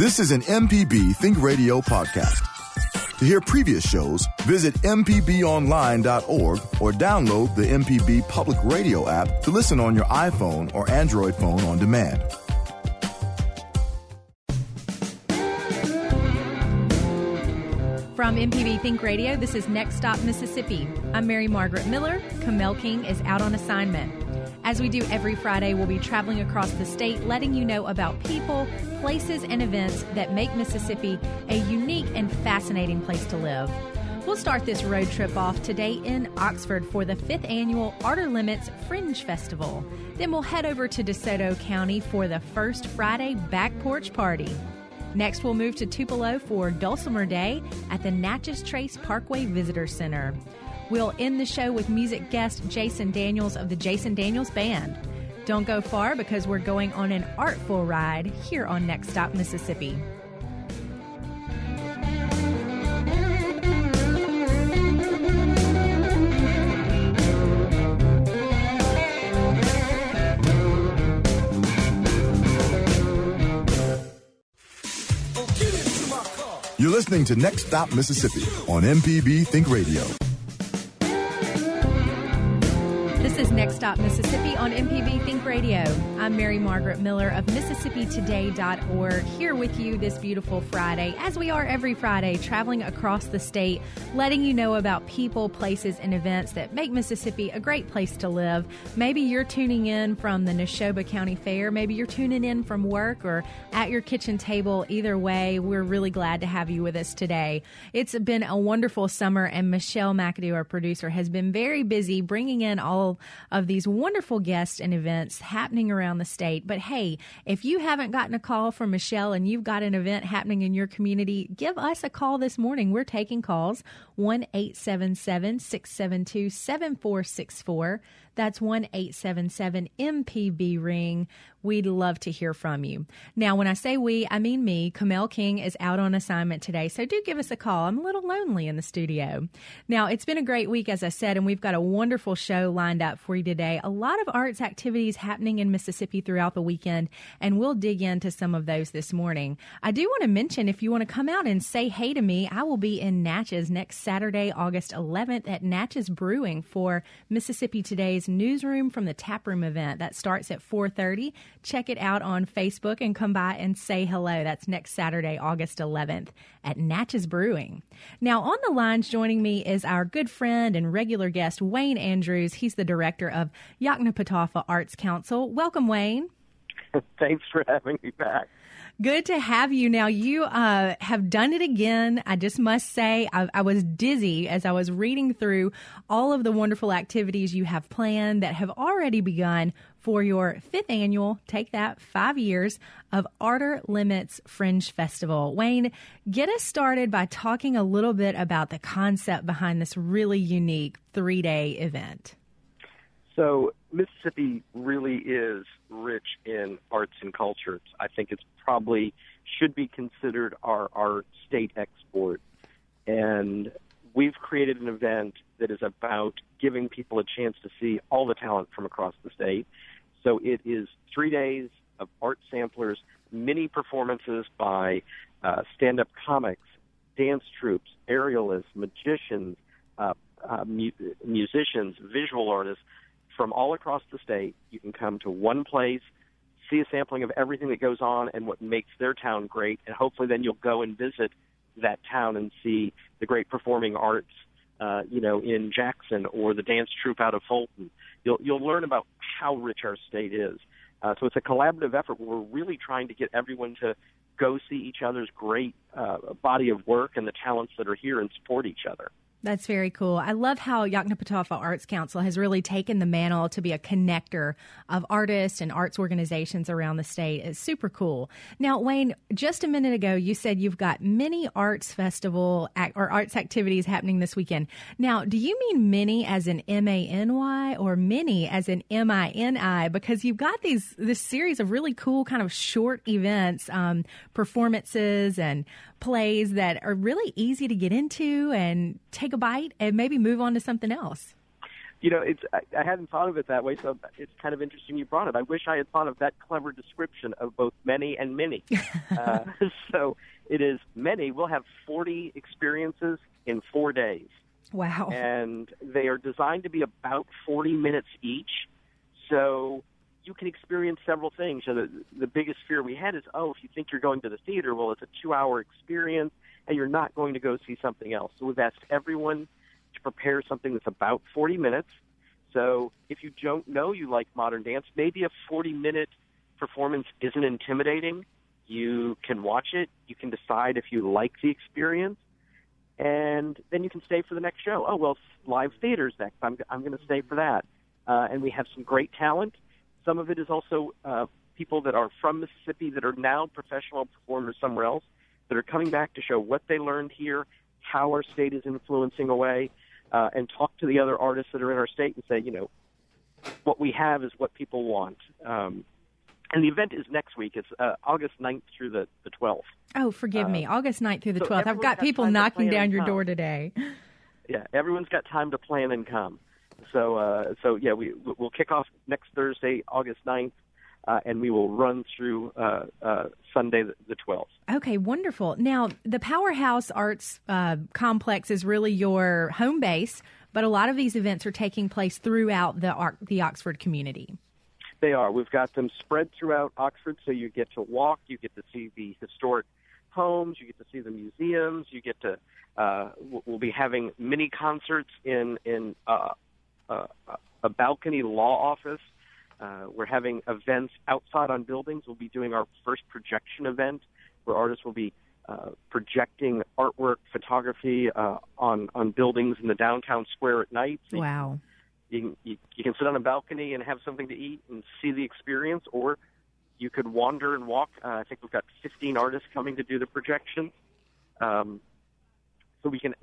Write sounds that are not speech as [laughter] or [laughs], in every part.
This is an MPB Think Radio podcast. To hear previous shows, visit MPBOnline.org or download the MPB Public Radio app to listen on your iPhone or Android phone on demand. From MPB Think Radio, this is Next Stop Mississippi. I'm Mary Margaret Miller. Kamel King is out on assignment. As we do every Friday, we'll be traveling across the state, letting you know about people, places, and events that make Mississippi a unique and fascinating place to live. We'll start this road trip off today in Oxford for the fifth annual Art-er Limits Fringe Festival. Then we'll head over to DeSoto County for the first Friday Back Porch Party. Next, we'll move to Tupelo for Dulcimer Day at the Natchez Trace Parkway Visitor Center. We'll end the show with music guest Jason Daniels of the Jason Daniels Band. Don't go far because we're going on an artful ride here on Next Stop Mississippi. You're listening to Next Stop Mississippi on MPB Think Radio. Is Next Stop Mississippi on MPB Think Radio. I'm Mary Margaret Miller of MississippiToday.org here with you this beautiful Friday, as we are every Friday, traveling across the state, letting you know about people, places, and events that make Mississippi a great place to live. Maybe you're tuning in from the Neshoba County Fair, maybe you're tuning in from work or at your kitchen table. Either way, we're really glad to have you with us today. It's been a wonderful summer, and Michelle McAdoo, our producer, has been very busy bringing in all of these wonderful guests and events happening around the state. But hey, if you haven't gotten a call from Michelle and you've got an event happening in your community, give us a call this morning. We're taking calls 1 877 672 7464. That's 1 877 MPB Ring. We'd love to hear from you. Now, when I say we, I mean me. Kamel King is out on assignment today, so do give us a call. I'm a little lonely in the studio. Now, it's been a great week, as I said, and we've got a wonderful show lined up for you today. A lot of arts activities happening in Mississippi throughout the weekend, and we'll dig into some of those this morning. I do want to mention if you want to come out and say hey to me, I will be in Natchez next Saturday, August 11th at Natchez Brewing for Mississippi Today's Newsroom from the Taproom event. That starts at 4:30 check it out on Facebook and come by and say hello. That's next Saturday, August 11th at Natchez Brewing. Now, on the lines joining me is our good friend and regular guest, Wayne Andrews. He's the director of Yoknapatawpha Arts Council. Welcome, Wayne. [laughs] Thanks for having me back. Good to have you. Now, you uh, have done it again. I just must say, I, I, was dizzy as I was reading through all of the wonderful activities you have planned that have already begun for your fifth annual, take that, five years of Art-er Limits Fringe Festival. Wayne, get us started by talking a little bit about the concept behind this really unique three day event. So, Mississippi really is rich in arts and culture. I think it's probably should be considered our, our state export. And we've created an event that is about giving people a chance to see all the talent from across the state. So it is three days of art samplers, mini performances by uh, stand up comics, dance troupes, aerialists, magicians, uh, uh, mu- musicians, visual artists from all across the state. You can come to one place, see a sampling of everything that goes on and what makes their town great, and hopefully then you'll go and visit that town and see the great performing arts, uh, you know, in Jackson or the dance troupe out of Fulton. You'll you'll learn about how rich our state is. Uh, so it's a collaborative effort. Where we're really trying to get everyone to go see each other's great uh, body of work and the talents that are here and support each other. That's very cool. I love how Yoknapatawpha Arts Council has really taken the mantle to be a connector of artists and arts organizations around the state. It's super cool. Now, Wayne, just a minute ago, you said you've got many arts festival or arts activities happening this weekend. Now, do you mean many as in M A N Y or many as in M I N I? Because you've got these this series of really cool kind of short events, um, performances, and plays that are really easy to get into and take a bite and maybe move on to something else. you know, it's I, I hadn't thought of it that way, so it's kind of interesting you brought it. I wish I had thought of that clever description of both many and many. [laughs] uh, [laughs] so it is many. We'll have 40 experiences in four days. Wow. And they are designed to be about 40 minutes each. So you can experience several things. So the, the biggest fear we had is, oh, if you think you're going to the theater, well, it's a two hour experience and you're not going to go see something else. So we've asked everyone to prepare something that's about 40 minutes. So if you don't know you like modern dance, maybe a 40 minute performance isn't intimidating. You can watch it. You can decide if you like the experience. And then you can stay for the next show. Oh, well, live theater's next. I'm, I'm going to stay for that. Uh, and we have some great talent. Some of it is also uh, people that are from Mississippi that are now professional performers somewhere else that are coming back to show what they learned here, how our state is influencing away, uh, and talk to the other artists that are in our state and say, you know, what we have is what people want. Um, and the event is next week. It's uh, August 9th through the, the 12th. Oh, forgive uh, me. August 9th through the so 12th. I've got people knocking down your door today. Yeah, everyone's got time to plan and come. So, uh, so yeah, we we'll kick off next Thursday, August 9th, uh, and we will run through uh, uh, Sunday the 12th. Okay, wonderful. Now, the Powerhouse Arts uh, Complex is really your home base, but a lot of these events are taking place throughout the the Oxford community. They are. We've got them spread throughout Oxford, so you get to walk, you get to see the historic homes, you get to see the museums, you get to. Uh, we'll be having mini concerts in in uh, uh, a balcony law office uh, we're having events outside on buildings. We'll be doing our first projection event where artists will be uh, projecting artwork, photography uh, on on buildings in the downtown square at night. So wow! You can, you, you can sit on a balcony and have something to eat and see the experience, or you could wander and walk. Uh, I think we've got 15 artists coming to do the projections. um, so we can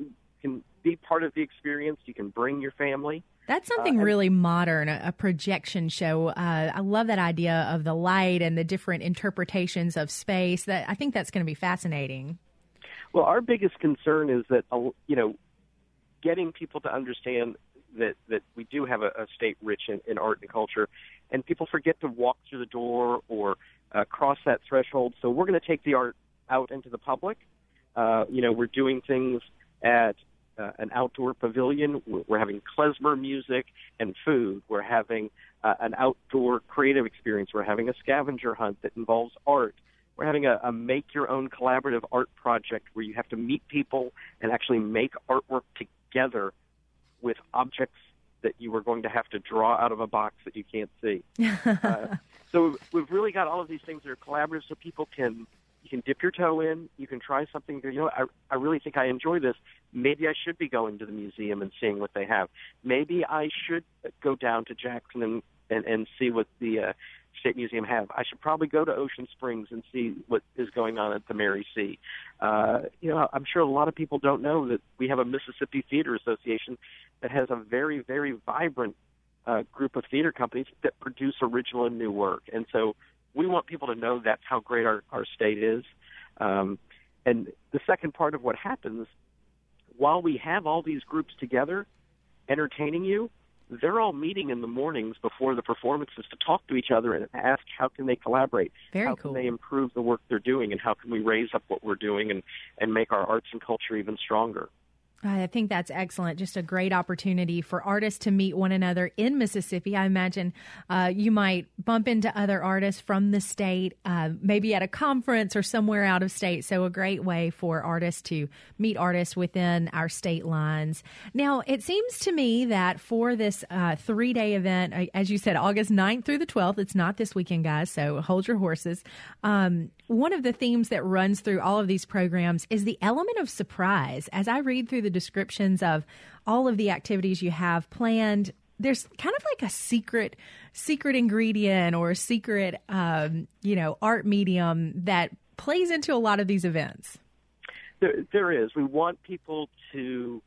can be part of the experience. You can bring your family. That's something uh, really modern, a, a projection show. Uh, I love that idea of the light and the different interpretations of space. That I think that's going to be fascinating. Well, our biggest concern is that uh, you know, getting people to understand that that we do have a, a state rich in, in art and culture, and people forget to walk through the door or uh, cross that threshold. So we're going to take the art out into the public. Uh, you know, we're doing things at uh, an outdoor pavilion. We're having klezmer music and food. We're having uh, an outdoor creative experience. We're having a scavenger hunt that involves art. We're having a, a make your own collaborative art project where you have to meet people and actually make artwork together with objects that you are going to have to draw out of a box that you can't see. [laughs] uh, so we've really got all of these things that are collaborative so people can you can dip your toe in. You can try something. You know, I I really think I enjoy this. Maybe I should be going to the museum and seeing what they have. Maybe I should go down to Jackson and and, and see what the uh, State Museum have. I should probably go to Ocean Springs and see what is going on at the Mary C. Uh, you know, I'm sure a lot of people don't know that we have a Mississippi Theater Association that has a very, very vibrant uh, group of theater companies that produce original and new work. And so we want people to know that's how great our, our state is. Um, and the second part of what happens, while we have all these groups together entertaining you, they're all meeting in the mornings before the performances to talk to each other and ask how can they collaborate, Very how cool. can they improve the work they're doing, and how can we raise up what we're doing and and make our arts and culture even stronger. I think that's excellent. Just a great opportunity for artists to meet one another in Mississippi. I imagine uh, you might bump into other artists from the state, uh, maybe at a conference or somewhere out of state. So, a great way for artists to meet artists within our state lines. Now, it seems to me that for this uh, three day event, uh, as you said, August 9th through the 12th, it's not this weekend, guys, so hold your horses. Um, one of the themes that runs through all of these programs is the element of surprise. As I read through the descriptions of all of the activities you have planned, there's kind of like a secret secret ingredient or a secret um, you know art medium that plays into a lot of these events. There, there is. We want people to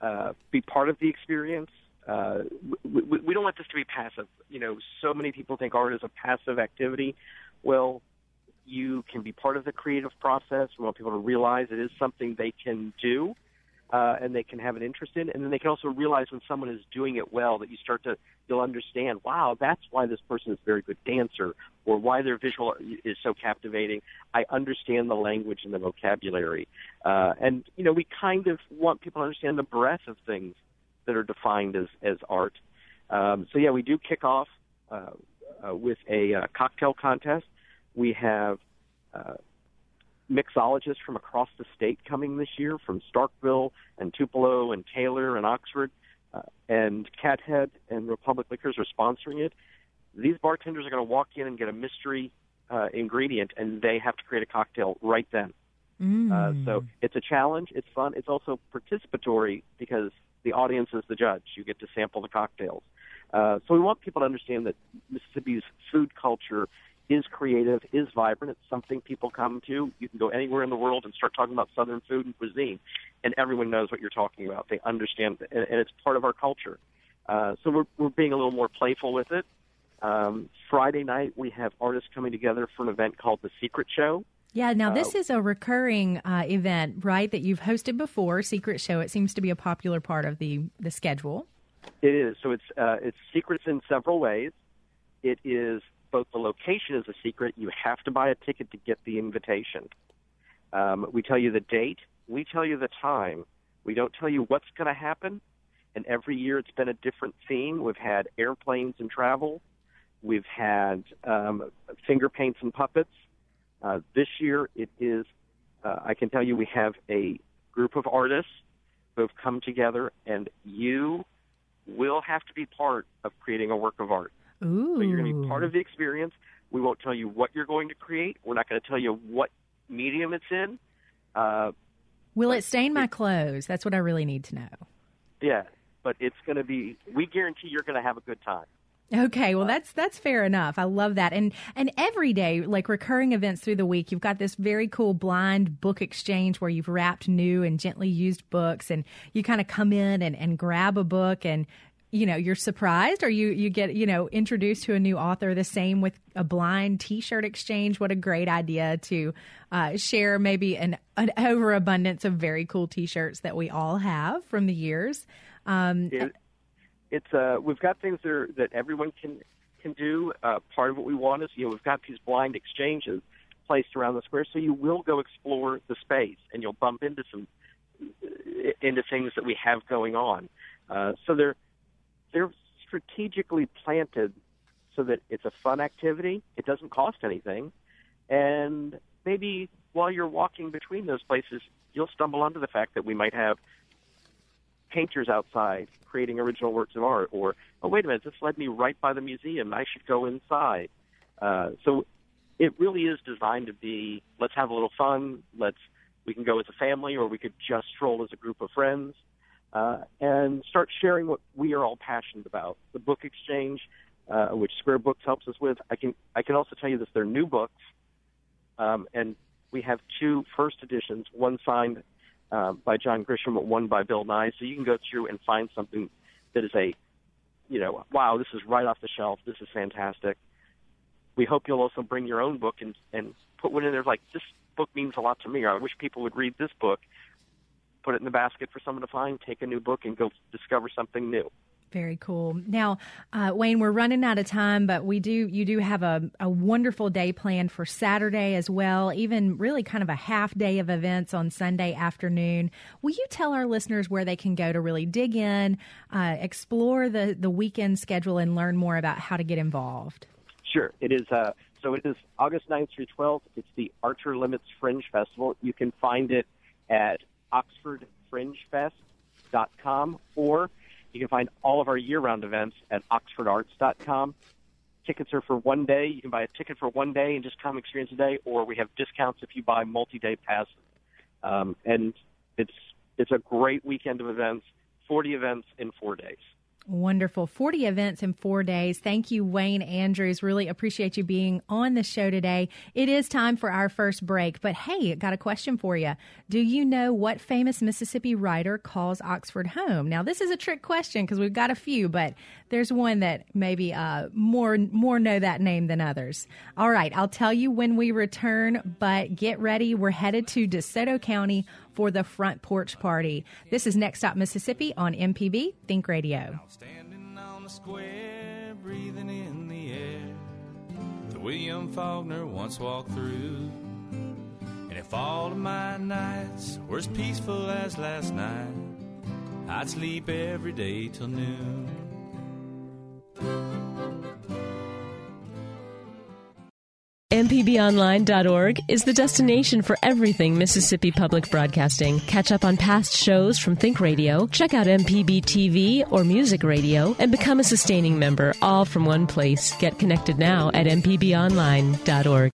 uh, be part of the experience. Uh, we, we, we don't want this to be passive. You know, so many people think art is a passive activity. Well, you can be part of the creative process. We want people to realize it is something they can do. uh, and they can have an interest in, and then they can also realize when someone is doing it well that you start to you'll understand. Wow, that's why this person is a very good dancer, or why their visual is so captivating. I understand the language and the vocabulary, uh, and you know we kind of want people to understand the breadth of things that are defined as as art. Um, so yeah, we do kick off uh, uh, with a uh, cocktail contest. We have uh, mixologists from across the state coming this year, from Starkville and Tupelo and Taylor and Oxford, uh, and Cathead and Republic Liquors are sponsoring it. These bartenders are going to walk in and get a mystery uh, ingredient, and they have to create a cocktail right then. Mm. Uh, so it's a challenge. It's fun. It's also participatory because the audience is the judge. You get to sample the cocktails. Uh, so we want people to understand that Mississippi's food culture is creative, is vibrant. It's something people come to. You can go anywhere in the world and start talking about Southern food and cuisine, and everyone knows what you're talking about. They understand, it, and, and it's part of our culture. Uh, so we're, we're being a little more playful with it. Um, Friday night, we have artists coming together for an event called The Secret Show. Yeah, now this uh, is a recurring uh, event, right? That you've hosted before, Secret Show. It seems to be a popular part of the the schedule. It is. So it's uh, it's secrets in several ways. It is both the location is a secret. You have to buy a ticket to get the invitation. Um, we tell you the date. We tell you the time. We don't tell you what's going to happen. And every year it's been a different theme. We've had airplanes and travel. We've had um, finger paints and puppets. Uh, this year it is, uh, I can tell you, we have a group of artists who have come together, and you will have to be part of creating a work of art. Ooh. So you're going to be part of the experience. We won't tell you what you're going to create. We're not going to tell you what medium it's in. Uh, Will it stain my clothes? That's what I really need to know. Yeah, but it's going to be. We guarantee you're going to have a good time. Okay, well that's that's fair enough. I love that. And and every day, like recurring events through the week, you've got this very cool blind book exchange where you've wrapped new and gently used books and you kind of come in and, and grab a book and you know you're surprised or you you get you know introduced to a new author. The same with a blind t-shirt exchange. What a great idea to uh, share maybe an, an overabundance of very cool t-shirts that we all have from the years. Um, it, it's uh, we've got things that, are, that everyone can can do. Uh, part of what we want is you know we've got these blind exchanges placed around the square. So you will go explore the space and you'll bump into some into things that we have going on. Uh, so they're they're strategically planted so that it's a fun activity. It doesn't cost anything, and maybe while you're walking between those places, you'll stumble onto the fact that we might have painters outside creating original works of art, or oh wait a minute, this led me right by the museum. I should go inside. Uh, so it really is designed to be let's have a little fun. Let's we can go as a family, or we could just stroll as a group of friends uh, and start sharing what we are all passionate about. The book exchange, uh, which Square Books helps us with. I can I can also tell you this: they're new books, um, and we have two first editions, one signed uh, by John Grisham, one by Bill Nye. So you can go through and find something that is a, you know, wow, this is right off the shelf. This is fantastic. We hope you'll also bring your own book and and put one in there like this book means a lot to me. I wish people would read this book put it in the basket for someone to find, take a new book, and go discover something new. Very cool. Now, uh, Wayne, we're running out of time, but we do you do have a, a wonderful day planned for Saturday as well. Even really kind of a half day of events on Sunday afternoon. Will you tell our listeners where they can go to really dig in, uh, explore the the weekend schedule, and learn more about how to get involved? Sure. It is. Uh, so it is August 9th through 12th. It's the Art-er Limits Fringe Festival. You can find it at oxfordfringefest.com, or you can find all of our year-round events at oxfordarts.com. Tickets are for one day. You can buy a ticket for one day and just come experience a day, or we have discounts if you buy multi-day passes. Um, and it's it's a great weekend of events. 40 events in four days. Wonderful. 40 events in four days. Thank you, Wayne Andrews. Really appreciate you being on the show today. It is time for our first break, but hey, got a question for you. Do you know what famous Mississippi writer calls Oxford home? Now, this is a trick question because we've got a few, but there's one that maybe uh, more, more know that name than others. All right, I'll tell you when we return, but get ready. We're headed to DeSoto County for the front porch party. This is Next Stop Mississippi on MPB Think Radio. Standing on the square, breathing in the air, the William Faulkner once walked through. And if all of my nights were as peaceful as last night, I'd sleep every day till noon. MPBOnline.org is the destination for everything Mississippi Public Broadcasting. Catch up on past shows from Think Radio, check out MPB TV or Music Radio, and become a sustaining member, all from one place. Get connected now at MPBOnline.org.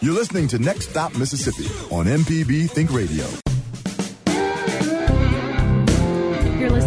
You're listening to Next Stop Mississippi on MPB Think Radio.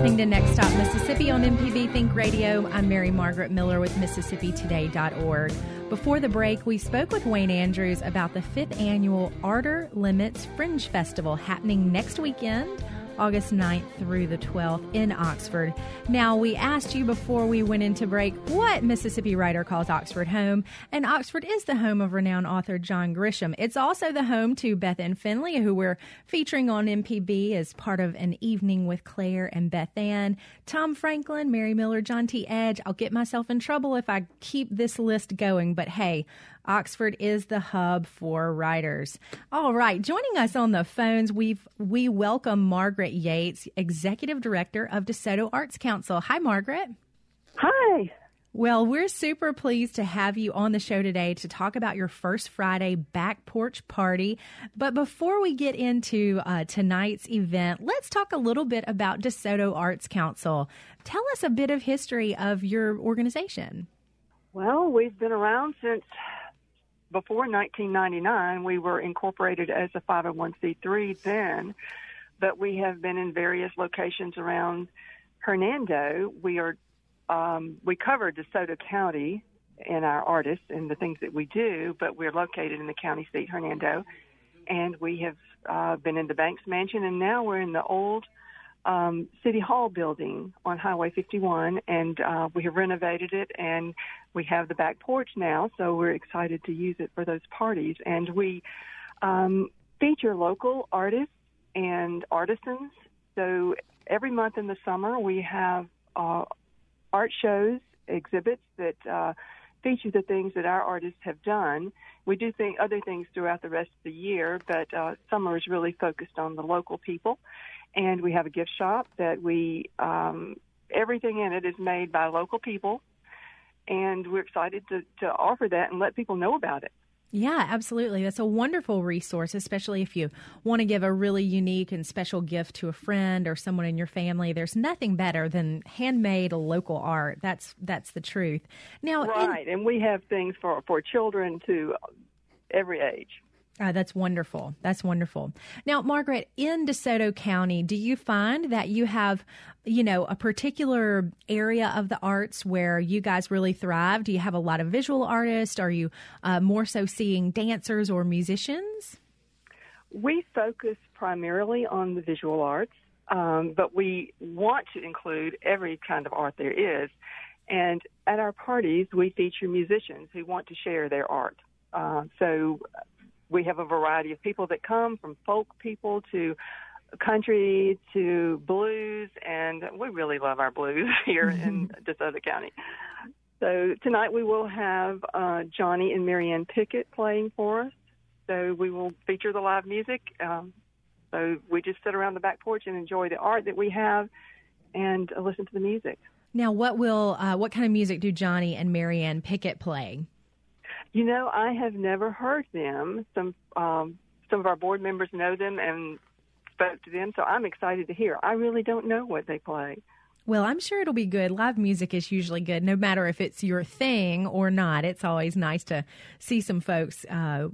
Listening to Next Stop Mississippi on MPB Think Radio. I'm Mary Margaret Miller with MississippiToday.org. Before the break, we spoke with Wayne Andrews about the fifth annual Art-er Limits Fringe Festival happening next weekend August 9th through the 12th in Oxford. Now, we asked you before we went into break what Mississippi writer calls Oxford home, and Oxford is the home of renowned author John Grisham. It's also the home to Beth Ann Fennelly, who we're featuring on MPB as part of an evening with Claire and Beth Ann, Tom Franklin, Mary Miller, John T. Edge. I'll get myself in trouble if I keep this list going, but hey, Oxford is the hub for writers. All right, joining us on the phones, we we welcome Margaret Yates, Executive Director of DeSoto Arts Council. Hi, Margaret. Hi. Well, we're super pleased to have you on the show today to talk about your first Friday back porch party. But before we get into uh, tonight's event, let's talk a little bit about DeSoto Arts Council. Tell us a bit of history of your organization. Well, we've been around since before 1999. We were incorporated as a 501c3 then, but we have been in various locations around Hernando. We are um, we cover DeSoto County and our artists and the things that we do, but we're located in the county seat, Hernando, and we have uh, been in the Banks Mansion, and now we're in the old um, City Hall building on Highway 51, and uh, we have renovated it, and we have the back porch now, so we're excited to use it for those parties. And we um, feature local artists and artisans. So every month in the summer, we have uh, art shows, exhibits that uh, feature the things that our artists have done. We do think other things throughout the rest of the year, but uh, summer is really focused on the local people and we have a gift shop that we um, everything in it is made by local people, and we're excited to, to offer that and let people know about it. Yeah, absolutely. That's a wonderful resource, especially if you want to give a really unique and special gift to a friend or someone in your family. There's nothing better than handmade local art. That's that's the truth. Now, right, in, and we have things for for children to every age. Uh, that's wonderful. That's wonderful. Now, Margaret, in DeSoto County, do you find that you have, you know, a particular area of the arts where you guys really thrive? Do you have a lot of visual artists? Are you uh, more so seeing dancers or musicians? We focus primarily on the visual arts, um, but we want to include every kind of art there is. And at our parties, we feature musicians who want to share their art. Uh, so we have a variety of people that come from folk people to country to blues, and we really love our blues [laughs] here in [laughs] DeSoto County. So tonight we will have uh, Johnny and Marianne Pickett playing for us. So we will feature the live music. Um, so we just sit around the back porch and enjoy the art that we have and uh, listen to the music. Now, what will uh, what kind of music do Johnny and Marianne Pickett play? You know, I have never heard them. Some um, some of our board members know them and spoke to them, so I'm excited to hear. I really don't know what they play. Well, I'm sure it'll be good. Live music is usually good, no matter if it's your thing or not. It's always nice to see some folks uh,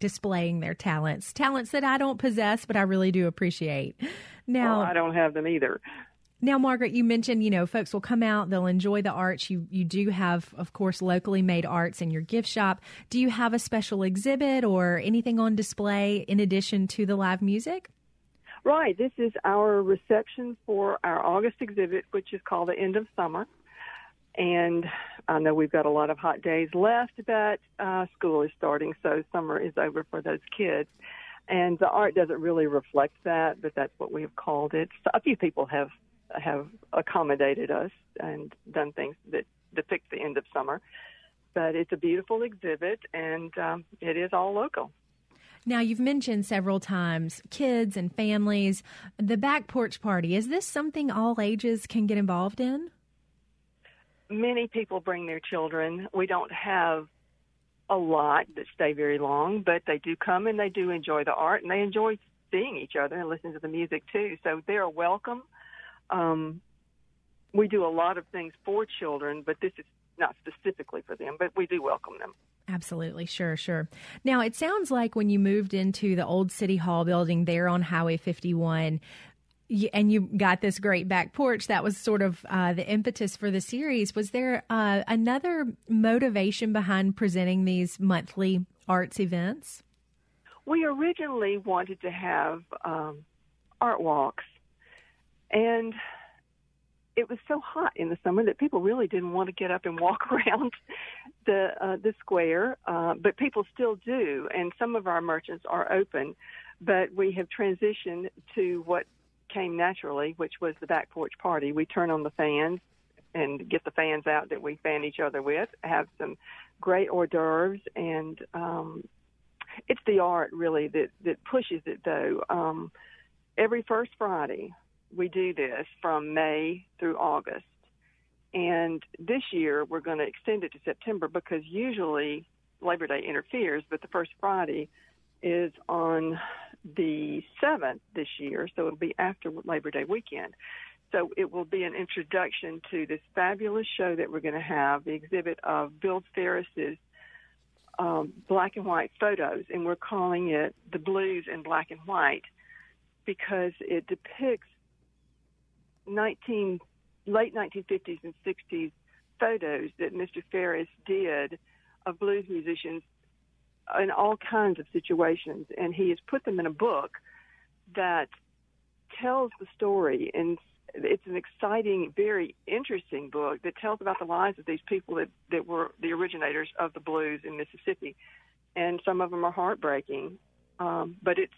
displaying their talents, talents that I don't possess, but I really do appreciate. Now, well, I don't have them either. Now, Margaret, you mentioned, you know, folks will come out, they'll enjoy the arts. You you do have, of course, locally made arts in your gift shop. Do you have a special exhibit or anything on display in addition to the live music? Right. This is our reception for our August exhibit, which is called The End of Summer. And I know we've got a lot of hot days left, but uh, school is starting, so summer is over for those kids. and the art doesn't really reflect that, but that's what we have called it. So a few people have have accommodated us and done things that depict the end of summer, but it's a beautiful exhibit, and um, it is all local. Now, you've mentioned several times kids and families. The back porch party, is this something all ages can get involved in? Many people bring their children. We don't have a lot that stay very long, but they do come and they do enjoy the art and they enjoy seeing each other and listening to the music too. So they're welcome. Um, we do a lot of things for children, but this is not specifically for them, but we do welcome them. Absolutely, sure, sure. Now, it sounds like when you moved into the old City Hall building there on Highway 51, and you got this great back porch that was sort of uh, the impetus for the series was there uh, another motivation behind presenting these monthly arts events we originally wanted to have um, art walks and it was so hot in the summer that people really didn't want to get up and walk [laughs] around the uh, the square, uh, but people still do, and some of our merchants are open. But we have transitioned to what came naturally, which was the back porch party. We turn on the fans and get the fans out that we fan each other with, have some great hors d'oeuvres, and um, it's the art really that, that pushes it though. Um, every first Friday, we do this from May through August. And this year, we're going to extend it to September because usually Labor Day interferes, but the first Friday is on the 7th this year, so it'll be after Labor Day weekend. So it will be an introduction to this fabulous show that we're going to have, the exhibit of Bill Ferris's um, black and white photos, and we're calling it The Blues in Black and White because it depicts 19, late 1950s and 60s photos that Mr. Ferris did of blues musicians in all kinds of situations, and he has put them in a book that tells the story and it's an exciting, very interesting book that tells about the lives of these people that, that were the originators of the blues in Mississippi. And some of them are heartbreaking, um, but it's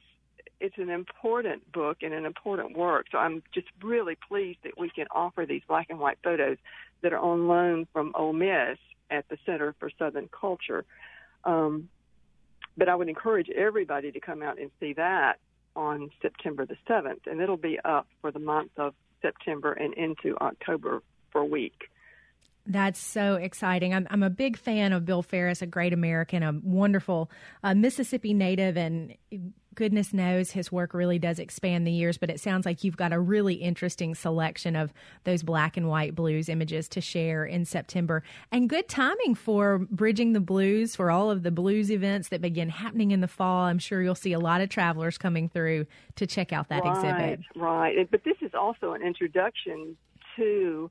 it's an important book and an important work. So I'm just really pleased that we can offer these black and white photos that are on loan from Ole Miss at the Center for Southern Culture. Um, but I would encourage everybody to come out and see that on September the 7th, and it'll be up for the month of September and into October for a week. That's so exciting. I'm, I'm a big fan of Bill Ferris, a great American, a wonderful uh, Mississippi native, and goodness knows his work really does expand the years. But it sounds like you've got a really interesting selection of those black and white blues images to share in September. And good timing for Bridging the Blues for all of the blues events that begin happening in the fall. I'm sure you'll see a lot of travelers coming through to check out that right, exhibit. Right. But this is also an introduction to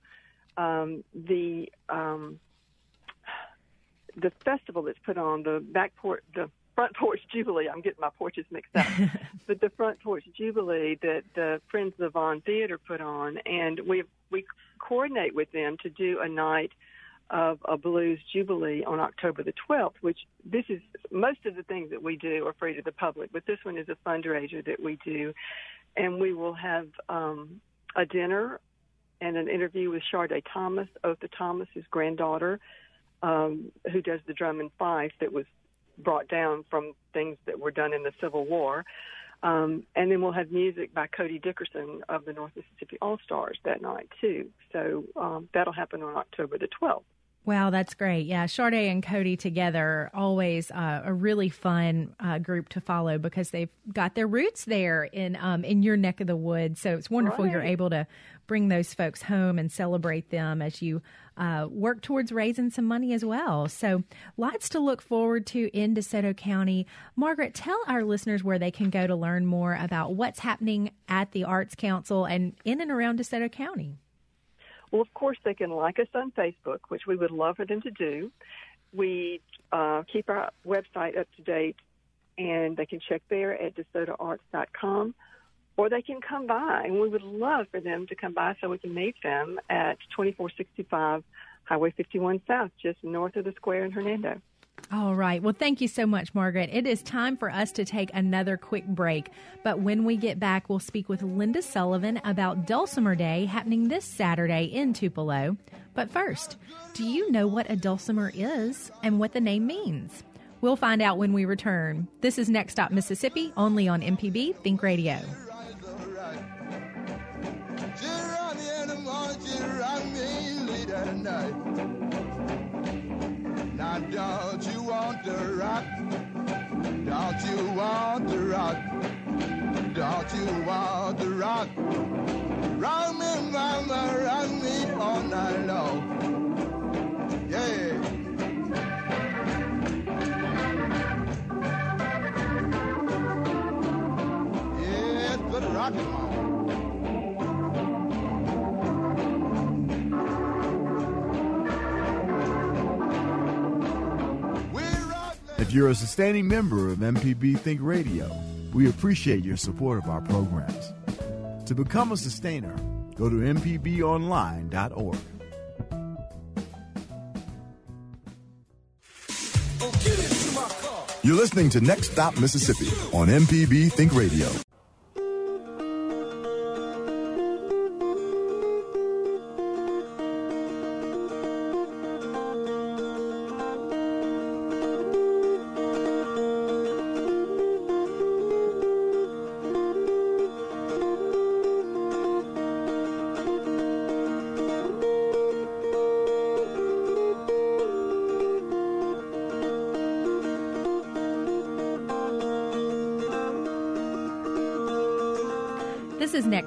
um, the um, the festival that's put on the backport the front porch jubilee. I'm getting my porches mixed up, [laughs] but the front porch jubilee that the Friends of the Vaughn Theater put on, and we we coordinate with them to do a night of a blues jubilee on October the 12th. Which this is most of the things that we do are free to the public, but this one is a fundraiser that we do, and we will have um, a dinner and an interview with Sharde Thomas, Otha Thomas, his granddaughter, um, who does the drum and fife that was brought down from things that were done in the Civil War. Um, and then we'll have music by Cody Dickinson of the North Mississippi All Stars that night too. So um, that'll happen on October the 12th. Wow, that's great. Yeah, Sharde and Cody together, always uh, a really fun uh, group to follow because they've got their roots there in um, in your neck of the woods. So it's wonderful right. you're able to bring those folks home and celebrate them as you uh, work towards raising some money as well. So lots to look forward to in DeSoto County. Margaret, tell our listeners where they can go to learn more about what's happening at the Arts Council and in and around DeSoto County. Well, of course, they can like us on Facebook, which we would love for them to do. We uh, keep our website up to date, and they can check there at DeSotoArts.com, or they can come by, and we would love for them to come by so we can meet them at 2465 Highway 51 South, just north of the square in Hernando. All right. Well, thank you so much, Margaret. It is time for us to take another quick break. But when we get back, we'll speak with Linda Sullivan about Dulcimer Day happening this Saturday in Tupelo. But first, do you know what a dulcimer is and what the name means? We'll find out when we return. This is Next Stop Mississippi, only on MPB Think Radio. Now don't you want to rock? Don't you want to rock? Don't you want to rock? Rock me, mama, rock me all night long. If you're a sustaining member of MPB Think Radio, we appreciate your support of our programs. To become a sustainer, go to MPBOnline.org. You're listening to Next Stop Mississippi on MPB Think Radio.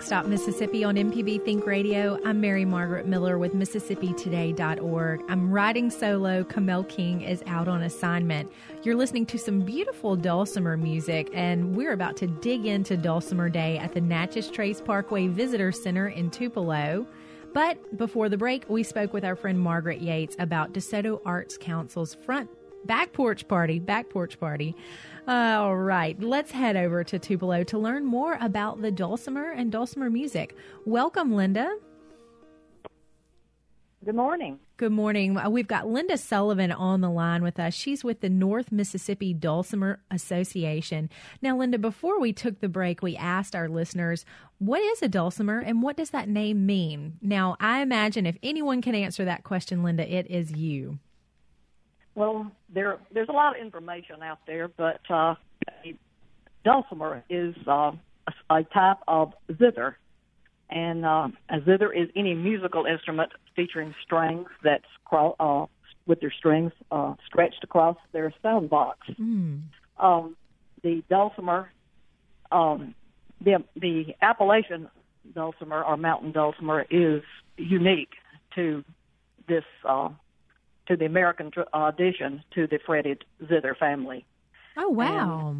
Stop Mississippi on MPB Think Radio. I'm Mary Margaret Miller with MississippiToday.org. I'm riding solo. Kamel King is out on assignment. You're listening to some beautiful dulcimer music, and we're about to dig into Dulcimer Day at the Natchez Trace Parkway Visitor Center in Tupelo. But before the break, we spoke with our friend Margaret Yates about DeSoto Arts Council's front back porch party, back porch party. Uh, all right, let's head over to Tupelo to learn more about the dulcimer and dulcimer music. Welcome, Linda. Good morning. Good morning. Uh, We've got Linda Sullivan on the line with us. She's with the North Mississippi Dulcimer Association. Now, Linda, before we took the break, we asked our listeners, what is a dulcimer and what does that name mean? Now, I imagine if anyone can answer that question, Linda, it is you. Well, there there's a lot of information out there, but uh, a dulcimer is uh, a, type of zither, and uh, a zither is any musical instrument featuring strings that's cro- uh, with their strings uh, stretched across their sound box. Um, the dulcimer, um, the the Appalachian dulcimer or mountain dulcimer is unique to this uh, to the American tr- addition to the fretted zither family. Oh, wow.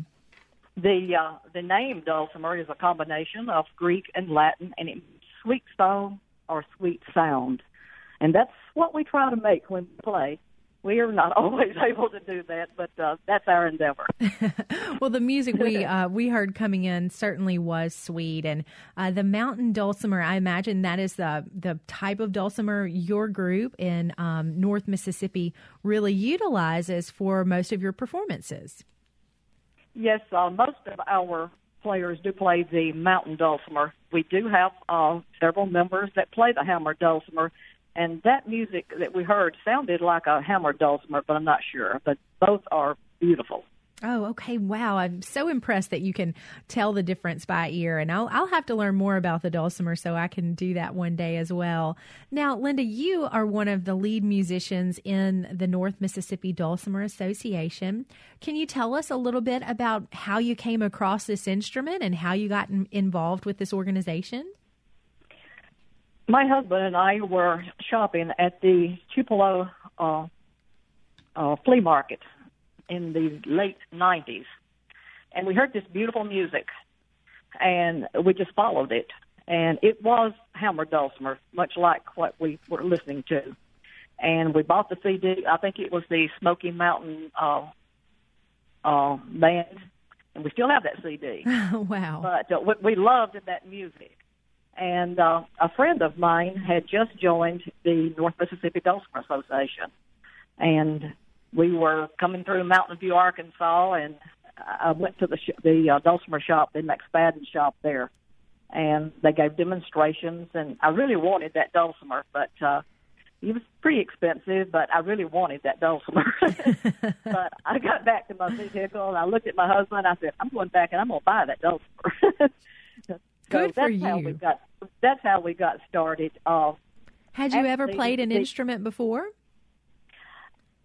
The uh, the name dulcimer is a combination of Greek and Latin, and it means sweet stone or sweet sound, and that's what we try to make when we play. We are not [laughs] always able to do that, but uh, that's our endeavor. [laughs] well, the music we [laughs] uh, we heard coming in certainly was sweet, and uh, the mountain dulcimer. I imagine that is the the type of dulcimer your group in um, North Mississippi really utilizes for most of your performances. Yes, uh, most of our players do play the mountain dulcimer. We do have uh, several members that play the hammer dulcimer, and that music that we heard sounded like a hammer dulcimer, but I'm not sure. But both are beautiful. Oh, okay. Wow. I'm so impressed that you can tell the difference by ear. And I'll, I'll have to learn more about the dulcimer so I can do that one day as well. Now, Linda, you are one of the lead musicians in the North Mississippi Dulcimer Association. Can you tell us a little bit about how you came across this instrument and how you got in, involved with this organization? My husband and I were shopping at the Tupelo uh, uh, flea market in the late 90s. And we heard this beautiful music, and we just followed it. And it was Hammer Dulcimer, much like what we were listening to. And we bought the CD. I think it was the Smoky Mountain uh, uh, band, and we still have that CD. [laughs] wow. But uh, we, we loved that music. And uh, a friend of mine had just joined the North Mississippi Dulcimer Association, and we were coming through Mountain View, Arkansas, and I went to the sh- the uh, dulcimer shop, the McSpadden shop there, and they gave demonstrations, and I really wanted that dulcimer, but uh, it was pretty expensive, but I really wanted that dulcimer. [laughs] but I got back to my vehicle and I looked at my husband. I said, "I'm going back and I'm going to buy that dulcimer." [laughs] so Good that's for How you. we got, that's how we got started. Uh, Had you ever played an the- instrument before?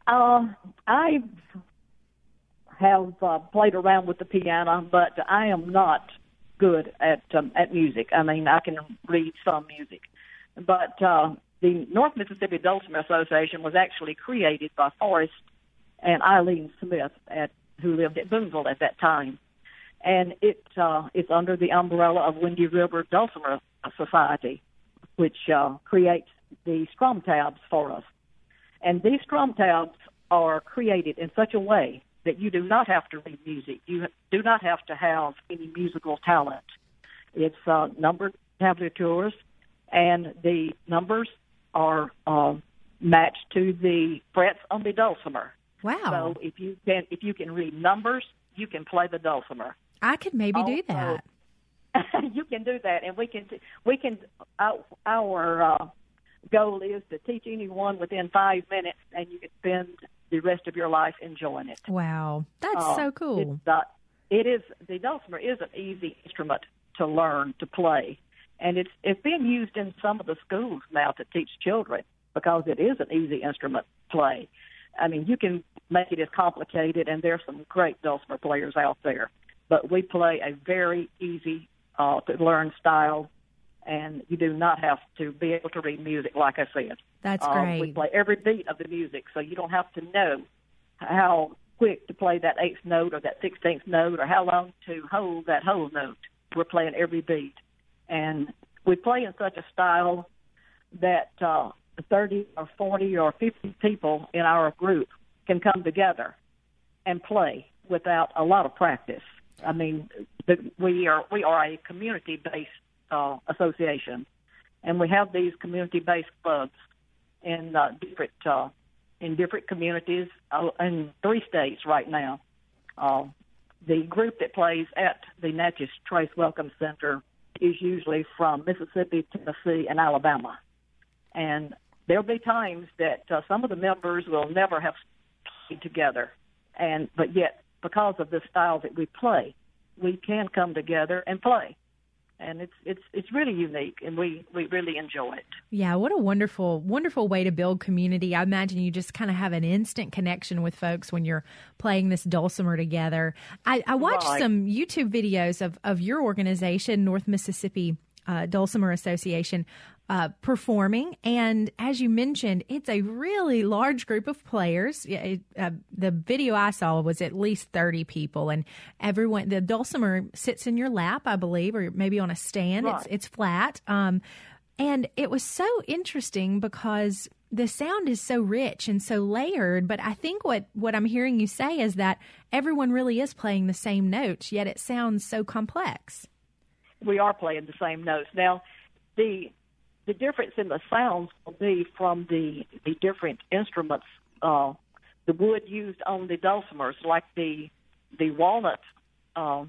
uh, I have uh, played around with the piano, but I am not good at um, at music. I mean, I can read some music, but uh, the North Mississippi Dulcimer Association was actually created by Forrest and Eileen Smith, at who lived at Boonville at that time, and it uh, it's under the umbrella of Windy River Dulcimer Society, which uh, creates the strum tabs for us. And these strum tabs are created in such a way that you do not have to read music. You do not have to have any musical talent. It's uh, numbered tablatures, and the numbers are uh, matched to the frets on the dulcimer. Wow. So if you can if you can read numbers, you can play the dulcimer. I could maybe do that. [laughs] you can do that, and we can we can our, our uh, goal is to teach anyone within five minutes, and you can spend the rest of your life enjoying it. Wow. That's Uh, so cool. It's, uh, it is the dulcimer is an easy instrument to learn to play, and it's it's being used in some of the schools now to teach children because it is an easy instrument to play. I mean, you can make it as complicated, and there's some great dulcimer players out there, but we play a very easy uh, to learn style, and you do not have to be able to read music, like I said. That's Um, great. We play every beat of the music, so you don't have to know how quick to play that eighth note or that sixteenth note or how long to hold that whole note. We're playing every beat, and we play in such a style that uh, thirty or forty or fifty people in our group can come together and play without a lot of practice. I mean, we are we are a community based uh, association, and we have these community based clubs in uh, different uh, in different communities uh, in three states right now. Uh, the group that plays at the Natchez Trace Welcome Center is usually from Mississippi, Tennessee, and Alabama. And there'll be times that uh, some of the members will never have played together, and but yet because of the style that we play, we can come together and play. And it's it's it's really unique, and we we really enjoy it. Yeah, what a wonderful, wonderful way to build community. I imagine you just kind of have an instant connection with folks when you're playing this dulcimer together. I, I watched Right. some YouTube videos of, of your organization, North Mississippi uh, Dulcimer Association, uh, performing. And as you mentioned, it's a really large group of players. It, uh, the video I saw was at least 30 people, and everyone, the dulcimer sits in your lap, I believe, or maybe on a stand. It's, it's flat. Um, and it was so interesting because the sound is so rich and so layered. But I think what, what I'm hearing you say is that everyone really is playing the same notes, yet it sounds so complex. we are playing the same notes. Now, the the difference in the sounds will be from the the different instruments. Uh, the wood used on the dulcimers, like the the walnut uh,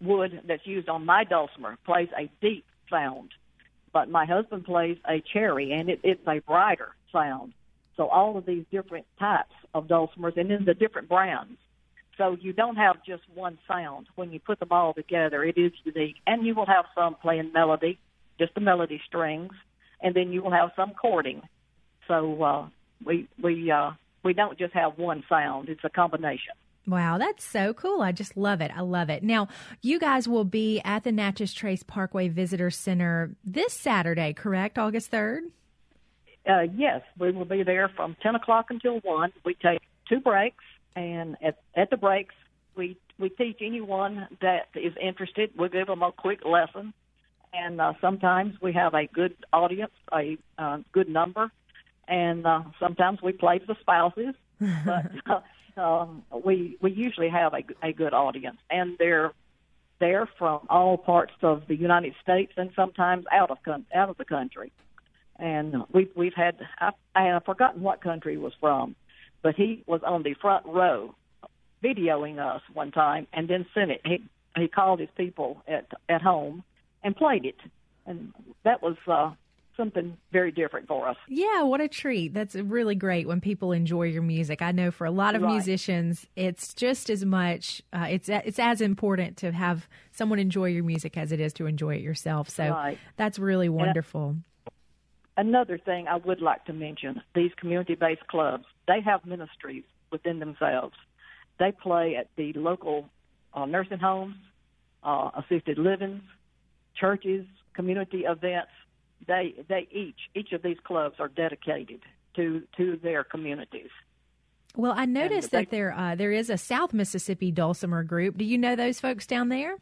wood that's used on my dulcimer, plays a deep sound, but my husband plays a cherry, and it, it's a brighter sound. So all of these different types of dulcimers, and then the different brands. So you don't have just one sound. When you put them all together, it is unique. And you will have some playing melody, just the melody strings, and then you will have some chording. So uh, we we uh, we don't just have one sound; it's a combination. Wow, that's so cool. I just love it. I love it. Now, you guys will be at the Natchez Trace Parkway Visitor Center this Saturday, correct? August 3rd? Uh, yes, we will be there from 10 o'clock until 1. We take two breaks, and at, at the breaks, we, we teach anyone that is interested. We'll give them a quick lesson. And uh, sometimes we have a good audience, a uh, good number, and uh, sometimes we play the spouses. [laughs] but uh, um, we we usually have a, a good audience, and they're there from all parts of the United States and sometimes out of out of the country and we've we've had I, I have forgotten what country was from, but he was on the front row videoing us one time and then sent it. He he called his people at at home and played it, and that was uh, something very different for us. Yeah, what a treat. That's really great when people enjoy your music. I know for a lot of Right. musicians, it's just as much uh, it's it's as important to have someone enjoy your music as it is to enjoy it yourself. So Right. that's really wonderful. Another thing I would like to mention: these community-based clubs they have ministries within themselves. They play at the local uh, nursing homes, uh, assisted livings, churches, community events. They they each each of these clubs are dedicated to to their communities. Well, I noticed they- that there uh, there is a South Mississippi dulcimer group. Do you know those folks down there?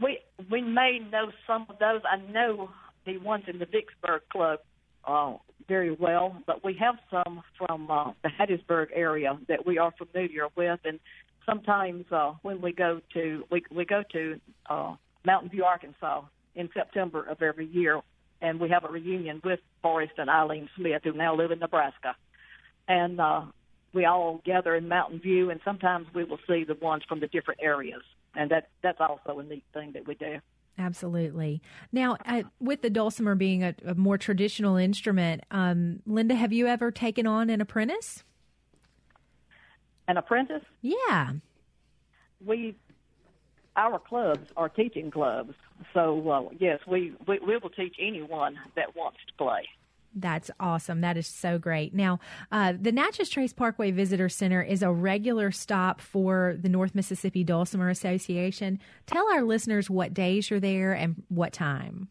We we may know some of those. I know the ones in the Vicksburg Club uh, very well, but we have some from uh, the Hattiesburg area that we are familiar with, and sometimes uh, when we go to we we go to uh, Mountain View, Arkansas in September of every year, and we have a reunion with Forrest and Eileen Smith, who now live in Nebraska, and uh, we all gather in Mountain View, and sometimes we will see the ones from the different areas, and that that's also a neat thing that we do. Absolutely. Now, uh, with the dulcimer being a, a more traditional instrument, um, Linda, have you ever taken on an apprentice? An apprentice, Yeah. we our clubs are teaching clubs, so uh, yes, we, we we will teach anyone that wants to play. That's awesome. That is so great. Now, uh, the Natchez Trace Parkway Visitor Center is a regular stop for the North Mississippi Dulcimer Association. Tell our listeners what days you're there and what time.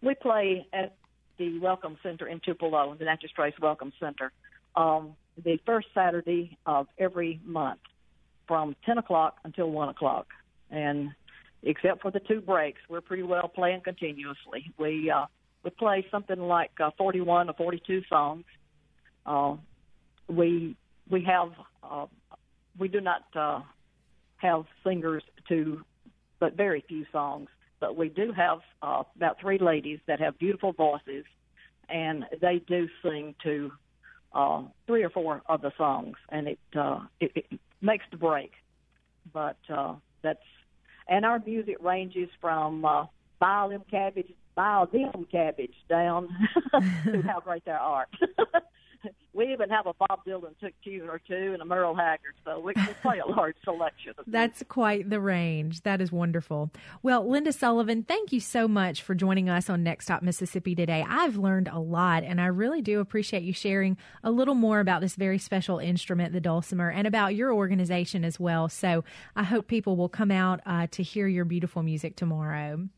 We play at the Welcome Center in Tupelo, the Natchez Trace Welcome Center, um, the first Saturday of every month from 10 o'clock until 1 o'clock. And except for the two breaks, we're pretty well playing continuously. We, uh, we play something like uh, 41 or 42 songs. Uh, we, we have, uh, we do not uh, have singers to, but very few songs but we do have uh, about three ladies that have beautiful voices, and they do sing to uh, three or four of the songs, and it uh, it, it makes the break. But uh, that's and our music ranges from uh, "Bile them cabbage, bile them cabbage" down [laughs] to "How Great Thou Art." [laughs] [laughs] we even have a Bob Dylan took tune or two and a Merle Haggard, so we can play a large [laughs] selection. That's quite the range. That is wonderful. Well, Linda Sullivan, thank you so much for joining us on Next Stop Mississippi today. I've learned a lot, and I really do appreciate you sharing a little more about this very special instrument, the dulcimer, and about your organization as well. So I hope people will come out uh, to hear your beautiful music tomorrow.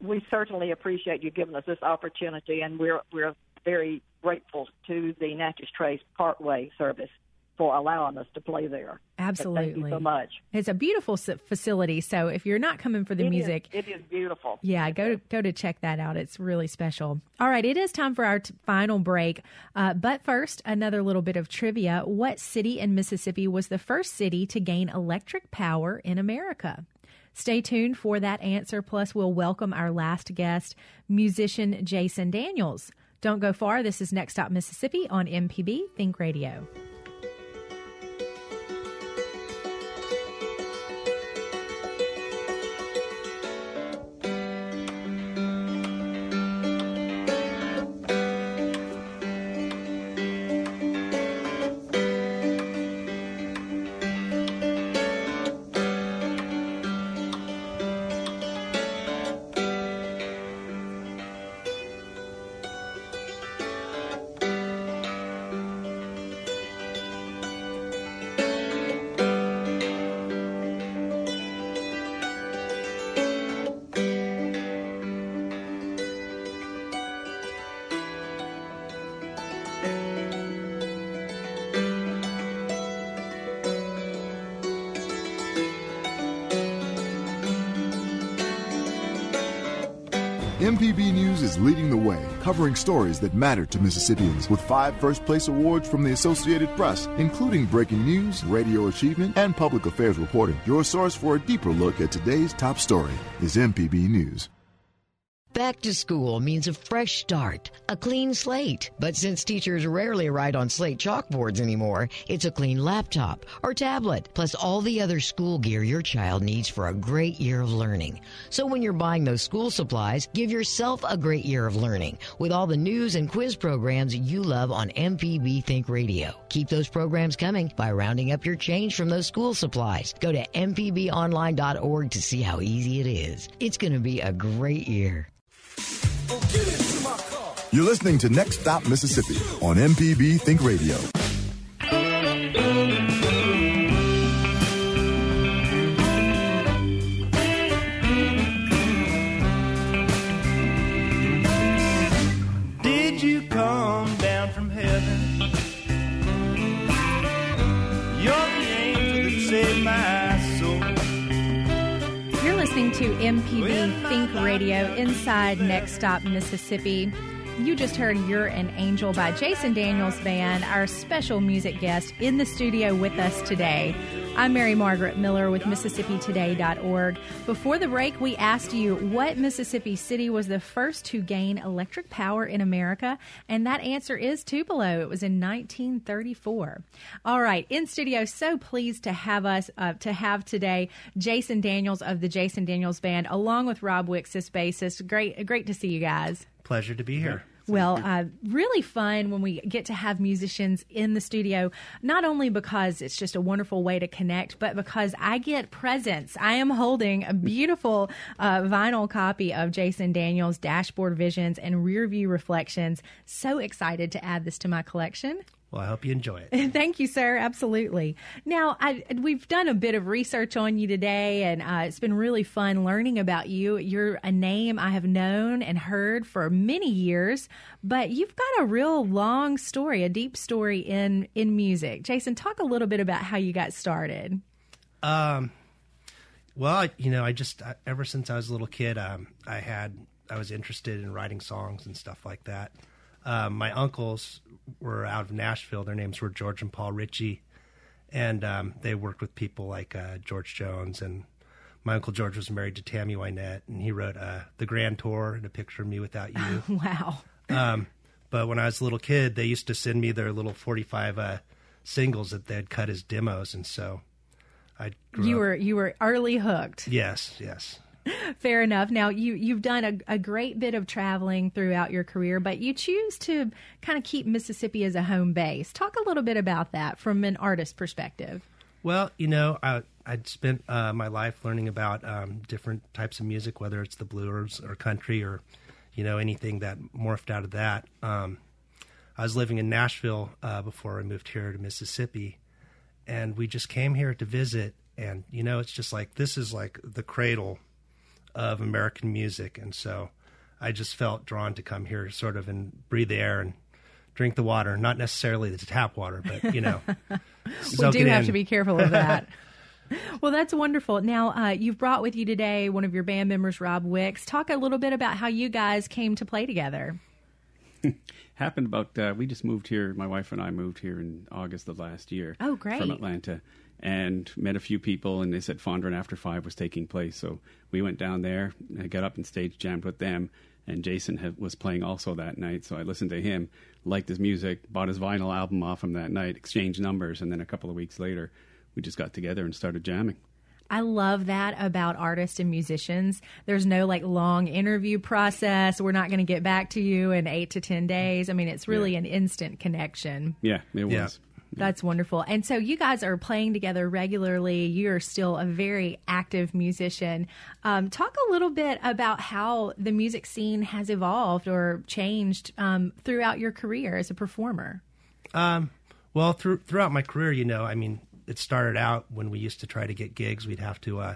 we certainly appreciate you giving us this opportunity, and we're we're very grateful to the Natchez Trace Parkway service for allowing us to play there. But Absolutely. Thank you so much. It's a beautiful facility. So if you're not coming for the It is- music, it is beautiful. Yeah, go to, go to check that out. It's really special. All right, it is time for our t- final break. Uh, but first, another little bit of trivia. What city in Mississippi was the first city to gain electric power in America? Stay tuned for that answer. Plus, we'll welcome our last guest, musician Jason Daniels. Don't go far. This is Next Stop Mississippi on MPB Think Radio. MPB News is leading the way, covering stories that matter to Mississippians with five first place awards from the Associated Press, including breaking news, radio achievement, and public affairs reporting. Your source for a deeper look at today's top story is MPB News. Back to school means a fresh start, a clean slate. But since teachers rarely write on slate chalkboards anymore, it's a clean laptop or tablet, plus all the other school gear your child needs for a great year of learning. So when you're buying those school supplies, give yourself a great year of learning with all the news and quiz programs you love on MPB Think Radio. Keep those programs coming by rounding up your change from those school supplies. Go to mpbonline.org to see how easy it is. It's going to be a great year. You're listening to Next Stop Mississippi on MPB Think Radio. MPB Think Radio inside Next Stop Mississippi. You just heard You're an Angel by Jason Daniels Band, our special music guest in the studio with us today. I'm Mary Margaret Miller with MississippiToday.org. Before the break, we asked you what Mississippi City was the first to gain electric power in America, and that answer is Tupelo. It was in 1934. All right, in studio, so pleased to have us uh, to have today Jason Daniels of the Jason Daniels Band, along with Rob Wicks, as bassist. Great, great to see you guys. Pleasure to be here. Well, uh, really fun when we get to have musicians in the studio, not only because it's just a wonderful way to connect, but because I get presents. I am holding a beautiful uh, vinyl copy of Jason Daniels' Dashboard Visions and Rear View Reflections. So excited to add this to my collection. Well, I hope you enjoy it. [laughs] Thank you, sir. Absolutely. Now, I, we've done a bit of research on you today, and uh, it's been really fun learning about you. You're a name I have known and heard for many years, but you've got a real long story, a deep story in in music. Jason, talk a little bit about how you got started. Um, well, I, you know, I just I, ever since I was a little kid, um, I had I was interested in writing songs and stuff like that. Um, my uncles were out of Nashville. Their names were George and Paul Richey, and um, they worked with people like uh, George Jones. And my uncle George was married to Tammy Wynette, and he wrote uh, "The Grand Tour" and "A Picture of Me Without You." [laughs] wow. Um, but when I was a little kid, they used to send me their little forty-five uh, singles that they'd cut as demos, and so I grew You up- were you were early hooked. yes, yes. [laughs] Fair enough. Now you you've done a, a great bit of traveling throughout your career, but you choose to kind of keep Mississippi as a home base. Talk a little bit about that from an artist perspective. Well, you know, I, I'd spent uh, my life learning about um, different types of music, whether it's the blues or country or, you know, anything that morphed out of that. Um, I was living in Nashville uh, before I moved here to Mississippi, and we just came here to visit. And you know, it's just like this is like the cradle of American music, and so I just felt drawn to come here, sort of, and breathe the air and drink the water. Not necessarily the tap water, but you know, [laughs] we do have in. to be careful of that. [laughs] well, that's wonderful. Now, uh, you've brought with you today one of your band members, Rob Wicks. Talk a little bit about how you guys came to play together. [laughs] happened about uh, we just moved here my wife and i moved here in august of last year Oh, great. from atlanta and met a few people and they said fondren after five was taking place so we went down there I got up and stage jammed with them and jason had, was playing also that night so i listened to him liked his music bought his vinyl album off him that night exchanged numbers and then a couple of weeks later we just got together and started jamming I love that about artists and musicians. There's no like long interview process. We're not going to get back to you in eight to 10 days. I mean, it's really an instant connection. yeah it was Yeah. That's wonderful. And so you guys are playing together regularly. You're still a very active musician. Um, talk a little bit about how the music scene has evolved or changed um, throughout your career as a performer. Um, well, through, throughout my career, you know, I mean, it started out when we used to try to get gigs. We'd have to uh,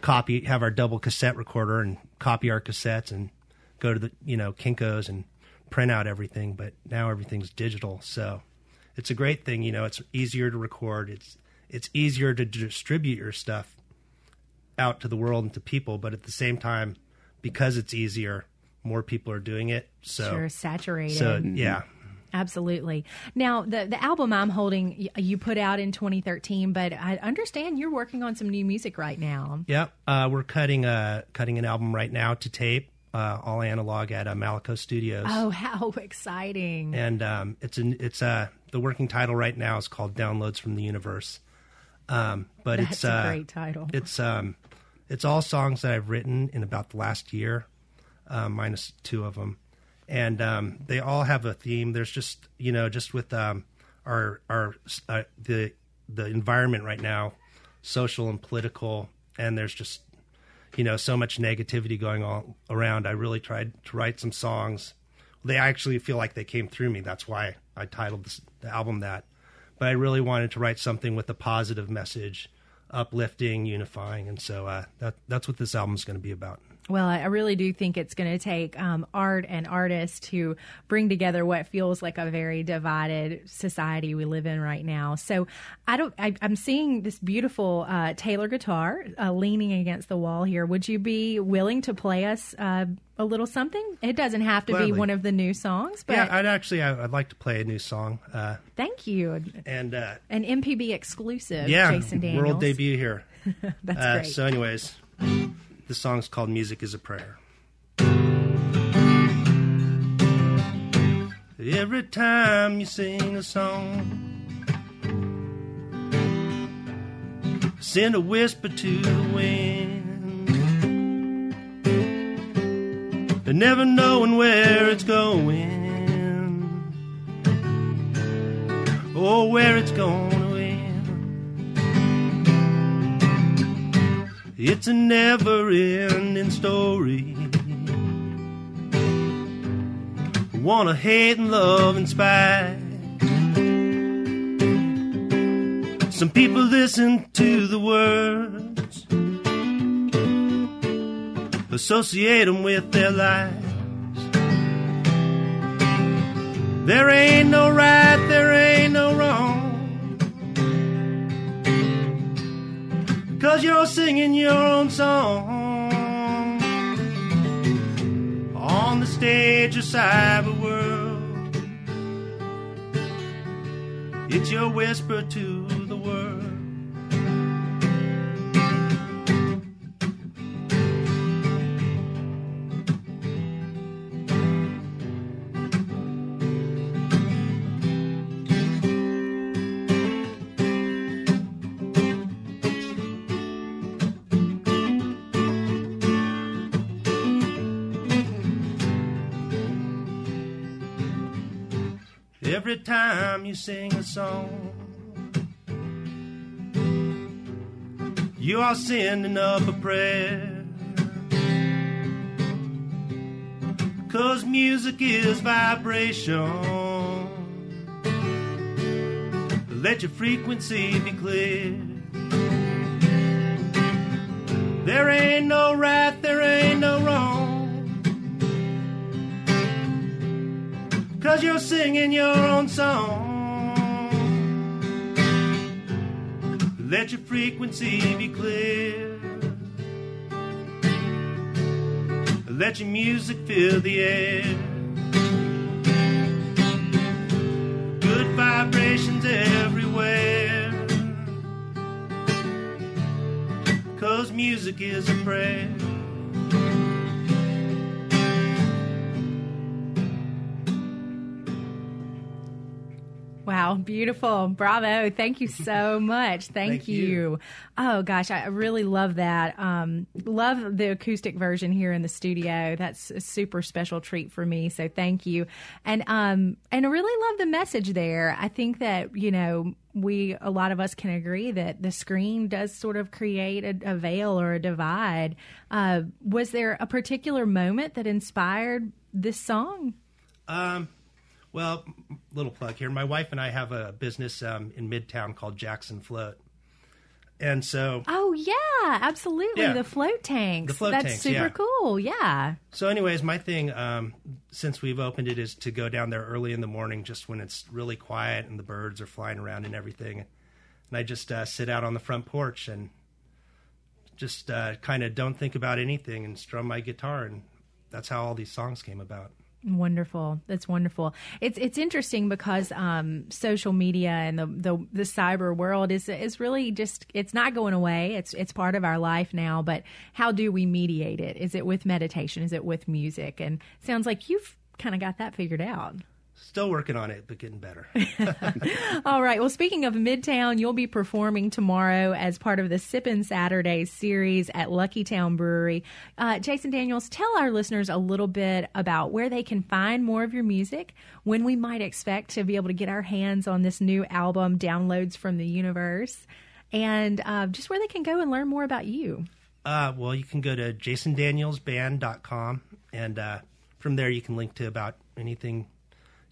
copy, have our double cassette recorder and copy our cassettes and go to the, you know, Kinkos and print out everything. But now everything's digital, so it's a great thing. You know, it's easier to record. It's it's easier to distribute your stuff out to the world and to people. But at the same time, because it's easier, more people are doing it. So Sure, saturated. So yeah. Absolutely. Now, the the album I'm holding, you put out in 2013, but I understand you're working on some new music right now. Yep, uh, we're cutting a cutting an album right now to tape. Uh, all analog at uh, Malaco Studios. Oh, how [laughs] exciting! and um, it's an it's uh, the working title right now is called Downloads from the Universe. Um, but That's it's a uh, great title. It's um, it's all songs that I've written in about the last year, uh, minus two of them, and um, they all have a theme. There's just you know just with um, our our uh, the the environment right now, social and political, and there's just you know so much negativity going on around. I really tried to write some songs. They actually feel like they came through me. That's why I titled this, the album that. But I really wanted to write something with a positive message, uplifting, unifying, and so uh, that that's what this album's going to be about. Well, I really do think it's going to take um, art and artists to bring together what feels like a very divided society we live in right now. So, I don't. I, I'm seeing this beautiful uh, Taylor guitar uh, leaning against the wall here. Would you be willing to play us uh, a little something? It doesn't have to Gladly. be one of the new songs, but yeah, I'd actually I, I'd like to play a new song. Uh, thank you. and uh, An MPB exclusive, yeah, Jason Daniels. world debut here. [laughs] That's Uh, great. So, anyways, the song's called "Music Is a Prayer." Every time you sing a song, send a whisper to the wind, and never knowing where it's going or where it's going It's a never ending story. Wanna hate and love and spite. Some people listen to the words, associate them with their lives. There ain't no right, there ain't no wrong. Cause you're singing your own song on the stage of cyber world. It's your whisper to the world. Every time you sing a song, you are sending up a prayer. Cause music is vibration. Let your frequency be clear. There ain't no right, there ain't no wrong. Cause you're singing your own song. Let your frequency be clear. Let your music fill the air. Good vibrations everywhere. Cause music is a prayer. Wow, beautiful. Bravo. Thank you so [laughs] much. Thank, Thank you. you. Oh gosh, I really love that. Um, love the acoustic version here in the studio. That's a super special treat for me. So thank you. And um and I really love the message there. I think that, you know, we a lot of us can agree that the screen does sort of create a, a veil or a divide. Uh, was there a particular moment that inspired this song? Um, well, little plug here. My wife and I have a business um, in Midtown called Jackson Float, and so Oh yeah, absolutely. Yeah. The float tanks. The float That's tanks, super yeah. cool. Yeah. so. Anyways, my thing um, since we've opened it is to go down there early in the morning, just when it's really quiet and the birds are flying around and everything, and I just uh, sit out on the front porch and just uh, kind of don't think about anything and strum my guitar, and that's how all these songs came about. Wonderful. That's wonderful. It's it's interesting because um, social media and the, the the cyber world is is really just it's not going away. It's it's part of our life now. But how do we mediate it? Is it with meditation? Is it with music? And sounds like you've kind of got that figured out. Still working on it, but getting better. [laughs] All right. Well, speaking of Midtown, you'll be performing tomorrow as part of the Sippin' Saturdays series at Lucky Town Brewery. Uh, Jason Daniels, tell our listeners a little bit about where they can find more of your music, when we might expect to be able to get our hands on this new album, Downloads from the Universe, and uh, just where they can go and learn more about you. Uh, well, you can go to jasondanielsband.com, and uh, from there you can link to about anything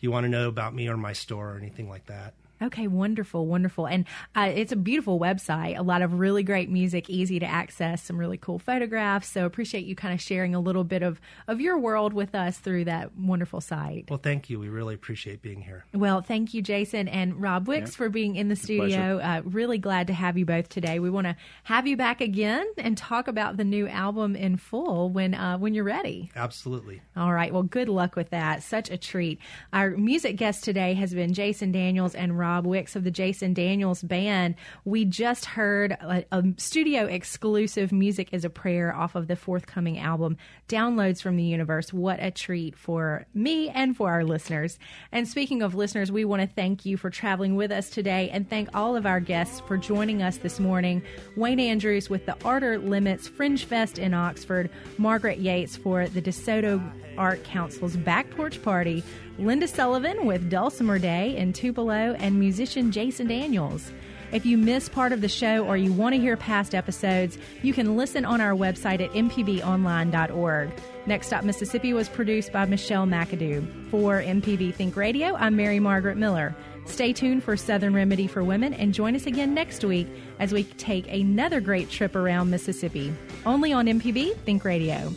you want to know about me or my store or anything like that. Okay, wonderful, wonderful. And uh, it's a beautiful website. A lot of really great music, easy to access, some really cool photographs. So appreciate you kind of sharing a little bit of, of your world with us through that wonderful site. Well, thank you. We really appreciate being here. Well, thank you, Jason and Rob Wicks, Yeah. for being in the studio. Uh, really glad to have you both today. We want to have you back again and talk about the new album in full when uh, when you're ready. Absolutely. All right. Well, good luck with that. Such a treat. Our music guest today has been Jason Daniels and Rob Wicks of the Jason Daniels Band. We just heard a, a studio exclusive Music is a Prayer off of the forthcoming album, Downloads from the Universe. What a treat for me and for our listeners. And speaking of listeners, we want to thank you for traveling with us today and thank all of our guests for joining us this morning. Wayne Andrews with the Art-er Limits Fringe Fest in Oxford, Margaret Yates for the DeSoto Art Council's Back Porch Party, Linda Sullivan with Dulcimer Day in Tupelo, and musician Jason Daniels. If you miss part of the show or you want to hear past episodes, you can listen on our website at mpbonline.org. Next Stop Mississippi was produced by Michelle McAdoo. For MPB Think Radio, I'm Mary Margaret Miller. Stay tuned for Southern Remedy for Women and join us again next week as we take another great trip around Mississippi. Only on MPB Think Radio.